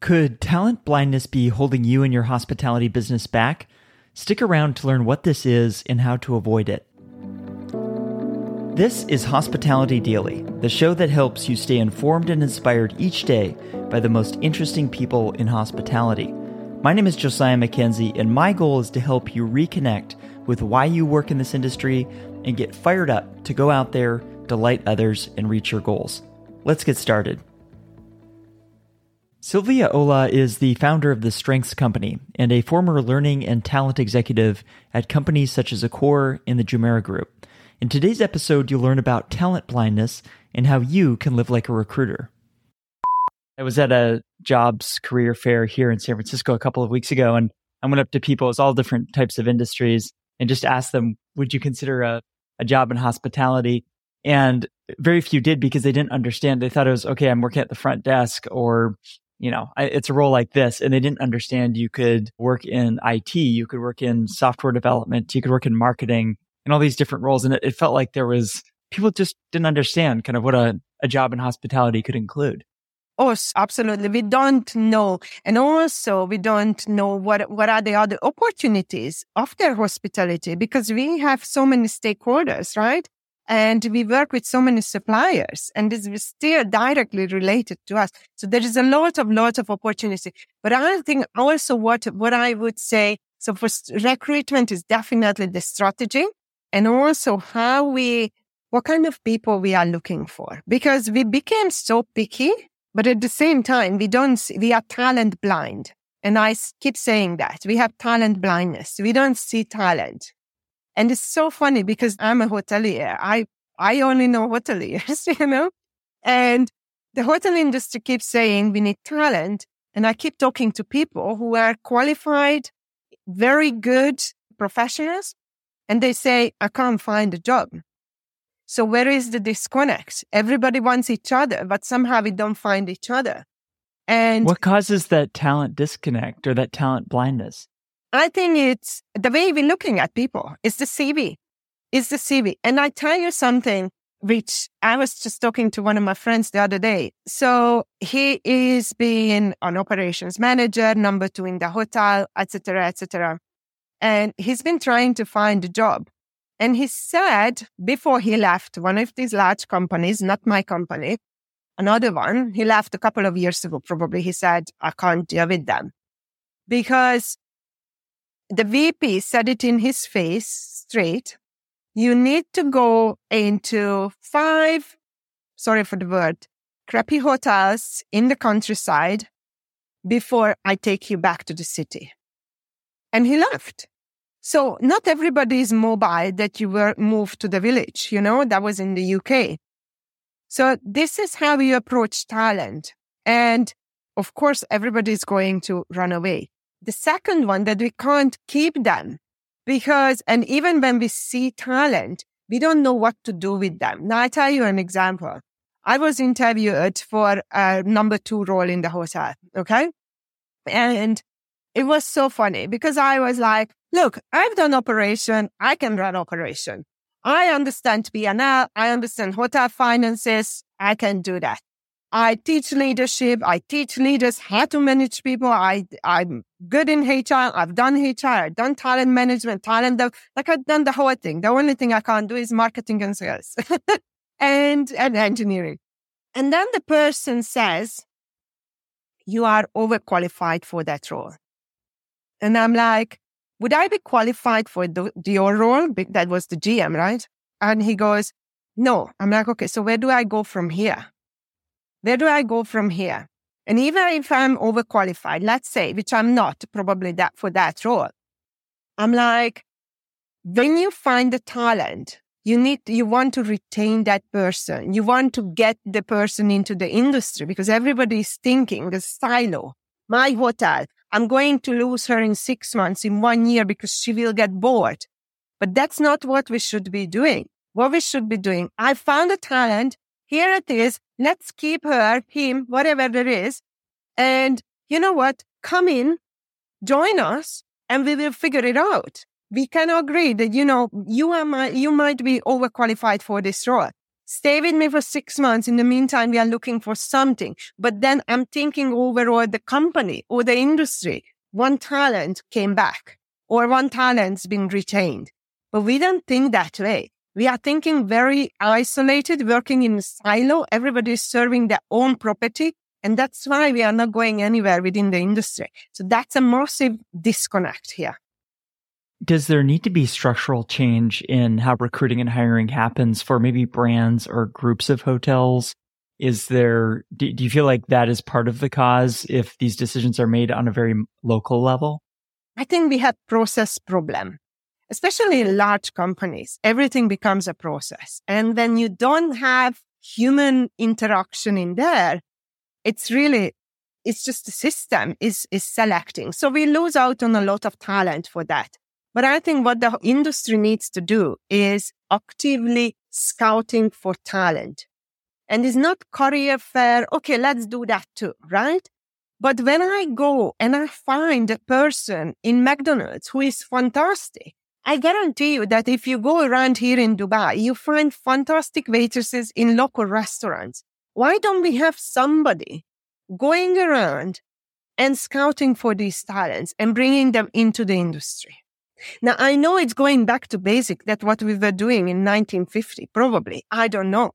Could talent blindness be holding you and your hospitality business back? Stick around to learn what this is and how to avoid it. This is Hospitality Daily, the show that helps you stay informed and inspired each day by the most interesting people in hospitality. My name is Josiah Mackenzie, and my goal is to help you reconnect with why you work in this industry and get fired up to go out there, delight others, and reach your goals. Let's get started. Szilvia Olah is the founder of the Strengths Company and a former learning and talent executive at companies such as Accor and the Jumeirah Group. In today's episode, you'll learn about talent blindness and how you can live like a recruiter. I was at a jobs career fair here in San Francisco a couple of weeks ago, and I went up to people, it's all different types of industries, and just asked them, Would you consider a, a job in hospitality? And very few did because they didn't understand. They thought it was, okay, I'm working at the front desk or you know, it's a role like this. And they didn't understand you could work in IT, you could work in software development, you could work in marketing and all these different roles. And it, it felt like there was people just didn't understand kind of what a, a job in hospitality could include. Oh, absolutely. We don't know. And also we don't know what, what are the other opportunities of their hospitality because we have so many stakeholders, right? And we work with so many suppliers and this is still directly related to us. So there is a lot of, lot of opportunity. But I think also what, what I would say, so for recruitment is definitely the strategy and also how we, what kind of people we are looking for because we became so picky, but at the same time, we don't, see, we are talent blind. And I keep saying that we have talent blindness. We don't see talent. And it's so funny because I'm a hotelier. I, I only know hoteliers, you know, and the hotel industry keeps saying we need talent. And I keep talking to people who are qualified, very good professionals. And they say, I can't find a job. So where is the disconnect? Everybody wants each other, but somehow we don't find each other. And what causes that talent disconnect or that talent blindness? I think it's the way we're looking at people. It's the CV. It's the CV. And I tell you something, which I was just talking to one of my friends the other day. So he is being an operations manager, number two in the hotel, etc., etc. And he's been trying to find a job. And he said before he left one of these large companies, not my company, another one, he left a couple of years ago, probably. He said, I can't deal with them because the VP said it in his face straight. You need to go into five, sorry for the word, crappy hotels in the countryside before I take you back to the city. And he left. So not everybody is mobile that you were moved to the village. You know, that was in the UK. So this is how you approach talent. And of course, everybody is going to run away. The second one that we can't keep them because, and even when we see talent, we don't know what to do with them. Now, I tell you an example. I was interviewed for a number two role in the hotel. Okay. And it was so funny because I was like, look, I've done operation. I can run operation. I understand P&L. I understand hotel finances. I can do that. I teach leadership. I teach leaders how to manage people. I, I'm good in HR. I've done HR. I've done talent management, talent, like I've done the whole thing. The only thing I can't do is marketing and sales and, and engineering. And then the person says, you are overqualified for that role. And I'm like, would I be qualified for the, your role? That was the GM, right? And he goes, no. I'm like, okay, so where do I go from here? Where do I go from here? And even if I'm overqualified, let's say, which I'm not probably that for that role, I'm like, when you find the talent, you need, you want to retain that person. You want to get the person into the industry because everybody is thinking the silo. My hotel, I'm going to lose her in six months, in one year because she will get bored. But that's not what we should be doing. What we should be doing, I found a talent. Here it is. Let's keep her, him, whatever there is. And you know what? Come in, join us, and we will figure it out. We can agree that, you know, you are my, you might be overqualified for this role. Stay with me for six months. In the meantime, we are looking for something. But then I'm thinking overall the company or the industry. One talent came back or one talent's been retained. But we don't think that way. We are thinking very isolated, working in a silo. Everybody is serving their own property. And that's why we are not going anywhere within the industry. So that's a massive disconnect here. Does there need to be structural change in how recruiting and hiring happens for maybe brands or groups of hotels? Is there, do, do you feel like that is part of the cause if these decisions are made on a very local level? I think we have process problem, especially in large companies. Everything becomes a process. And when you don't have human interaction in there, it's really it's just the system is is selecting. So we lose out on a lot of talent for that. But I think what the industry needs to do is actively scouting for talent. And it's not career fair. Okay, let's do that too, right? But when I go and I find a person in McDonald's who is fantastic, I guarantee you that if you go around here in Dubai, you find fantastic waitresses in local restaurants. Why don't we have somebody going around and scouting for these talents and bringing them into the industry? Now, I know it's going back to basic that what we were doing in 1950, probably. I don't know.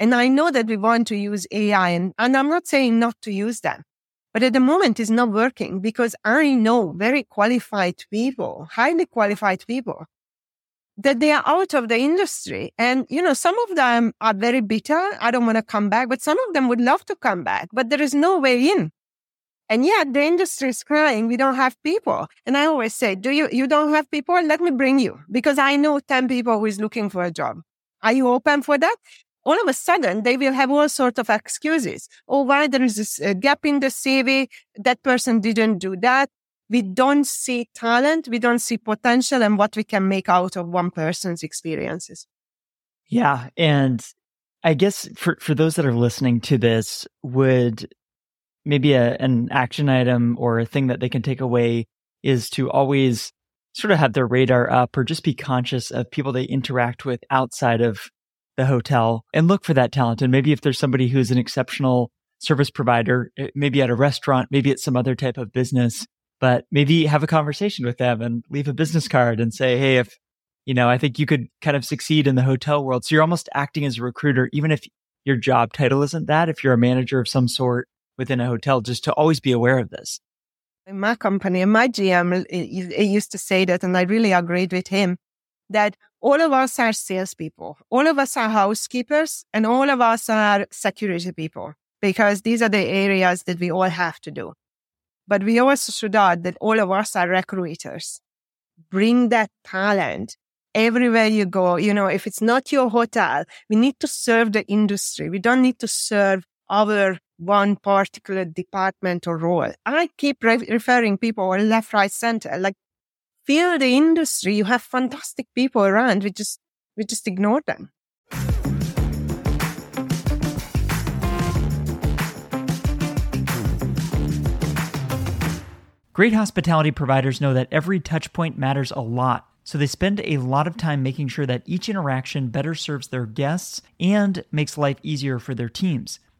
And I know that we want to use AI and, and I'm not saying not to use them, but at the moment it's not working because I know very qualified people, highly qualified people that they are out of the industry. And, you know, some of them are very bitter. I don't want to come back, but some of them would love to come back, but there is no way in. And yet the industry is crying, we don't have people. And I always say, do you, you don't have people? Let me bring you because I know 10 people who is looking for a job. Are you open for that? All of a sudden, they will have all sorts of excuses. Oh, why there is this uh, gap in the CV? That person didn't do that we don't see talent, we don't see potential and what we can make out of one person's experiences. Yeah. And I guess for, for those that are listening to this, would maybe a, an action item or a thing that they can take away is to always sort of have their radar up or just be conscious of people they interact with outside of the hotel and look for that talent. And maybe if there's somebody who's an exceptional service provider, eh, maybe at a restaurant, maybe at some other type of business, but maybe have a conversation with them and leave a business card and say, Hey, if, you know, I think you could kind of succeed in the hotel world. So you're almost acting as a recruiter, even if your job title isn't that, if you're a manager of some sort within a hotel, just to always be aware of this. In my company, and my GM it used to say that, and I really agreed with him that all of us are salespeople, all of us are housekeepers, and all of us are security people because these are the areas that we all have to do. But we also should add that all of us are recruiters. Bring that talent everywhere you go. You know, if it's not your hotel, we need to serve the industry. We don't need to serve our one particular department or role. I keep re- referring people left, right, center. Like, feel the industry. You have fantastic people around. We just, we just ignore them. Great hospitality providers know that every touch point matters a lot, so they spend a lot of time making sure that each interaction better serves their guests and makes life easier for their teams.